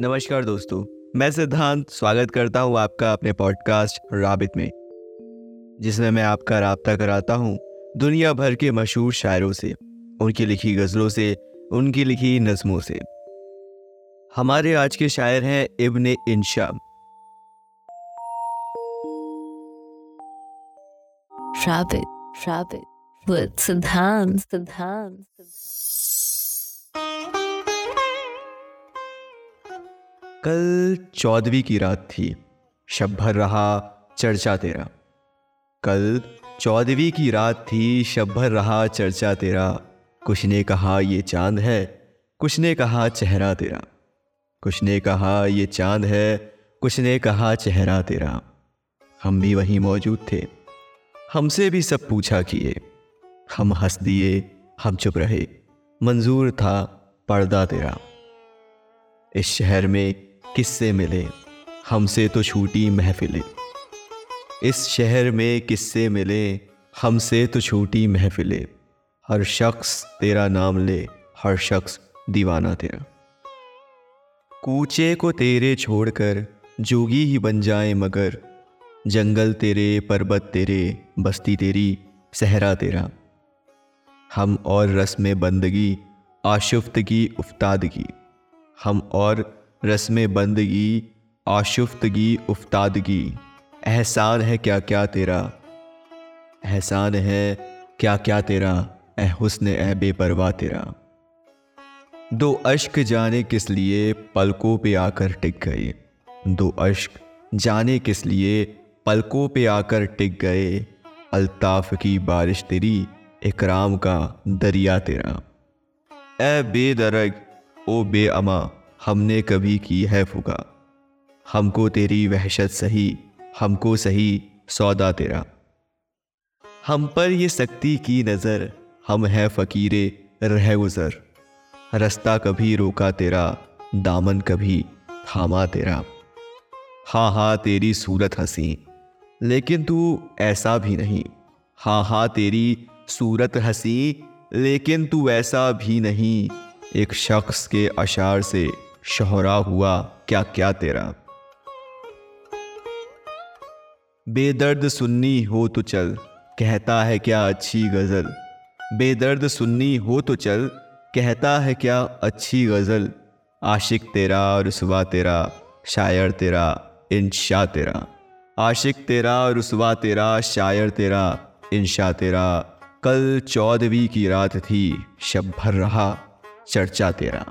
नमस्कार दोस्तों मैं सिद्धांत स्वागत करता हूँ आपका अपने पॉडकास्ट राबित में जिसमें मैं आपका रबता कराता हूँ दुनिया भर के मशहूर शायरों से उनकी लिखी गज़लों से उनकी लिखी नज़मों से। हमारे आज के शायर हैं इब्न इंशा। Rabbit, rabbit, with Siddhant, Siddhant, कल चौदहवीं की रात थी। शब भर रहा चर्चा तेरा। कल चौदहवीं की रात थी शब भर रहा चर्चा तेरा। कुछ ने कहा ये चाँद है, कुछ ने कहा चेहरा तेरा। कुछ ने कहा ये चाँद है, कुछ ने कहा चेहरा तेरा। हम भी वहीं मौजूद थे। हमसे भी सब पूछा किए। हम हंस दिए, हम चुप रहे। मंजूर था पर्दा तेरा। इस शहर में किससे मिले? हमसे तो छूटी महफिलें। इस शहर में किससे मिले? हमसे तो छूटी महफिलें। हर शख्स तेरा नाम ले, हर शख्स दीवाना तेरा। कूचे को तेरे छोड़कर जोगी ही बन जाए मगर, जंगल तेरे, पर्वत तेरे, बस्ती तेरी, सहरा तेरा। हम और रस्म बंदगी आशुफ्तगी उफ्तादगी। हम और रस्म बंदगी, आशुफ्तगी, उफ्तादगी। एहसान है क्या क्या तेरा? एहसान है क्या क्या तेरा? ए हुस्न ए बेपरवा तेरा। दो अश्क जाने किस लिए पलकों पे आकर टिक गए? दो अश्क जाने किस लिए पलकों पे आकर टिक गए? अल्ताफ की बारिश तेरी इकराम का दरिया तेरा। ए बेदरग, ओ बे अमा हमने कभी की है फुका। हमको तेरी वहशत सही, हमको सही सौदा तेरा। हम पर ये सख्ती की नज़र, हम है फ़कीरे, रह गुज़र। रास्ता कभी रोका तेरा, दामन कभी थामा तेरा। हाँ हाँ तेरी सूरत हँसी, लेकिन तू ऐसा भी नहीं। हाँ हाँ तेरी सूरत हँसी, लेकिन तू ऐसा भी नहीं। एक शख्स के अशार से शहरा हुआ क्या क्या तेरा? बेदर्द सुन्नी हो तो चल, कहता है क्या अच्छी गज़ल? बेदर्द सुन्नी हो तो चल, कहता है क्या अच्छी गज़ल? आशिक तेरा, रसवा तेरा, शायर तेरा, इंशा तेरा। आशिक तेरा, रसवा तेरा, शायर तेरा, इंशा तेरा। कल चौदहवीं की रात थी, शब भर रहा, चर्चा तेरा।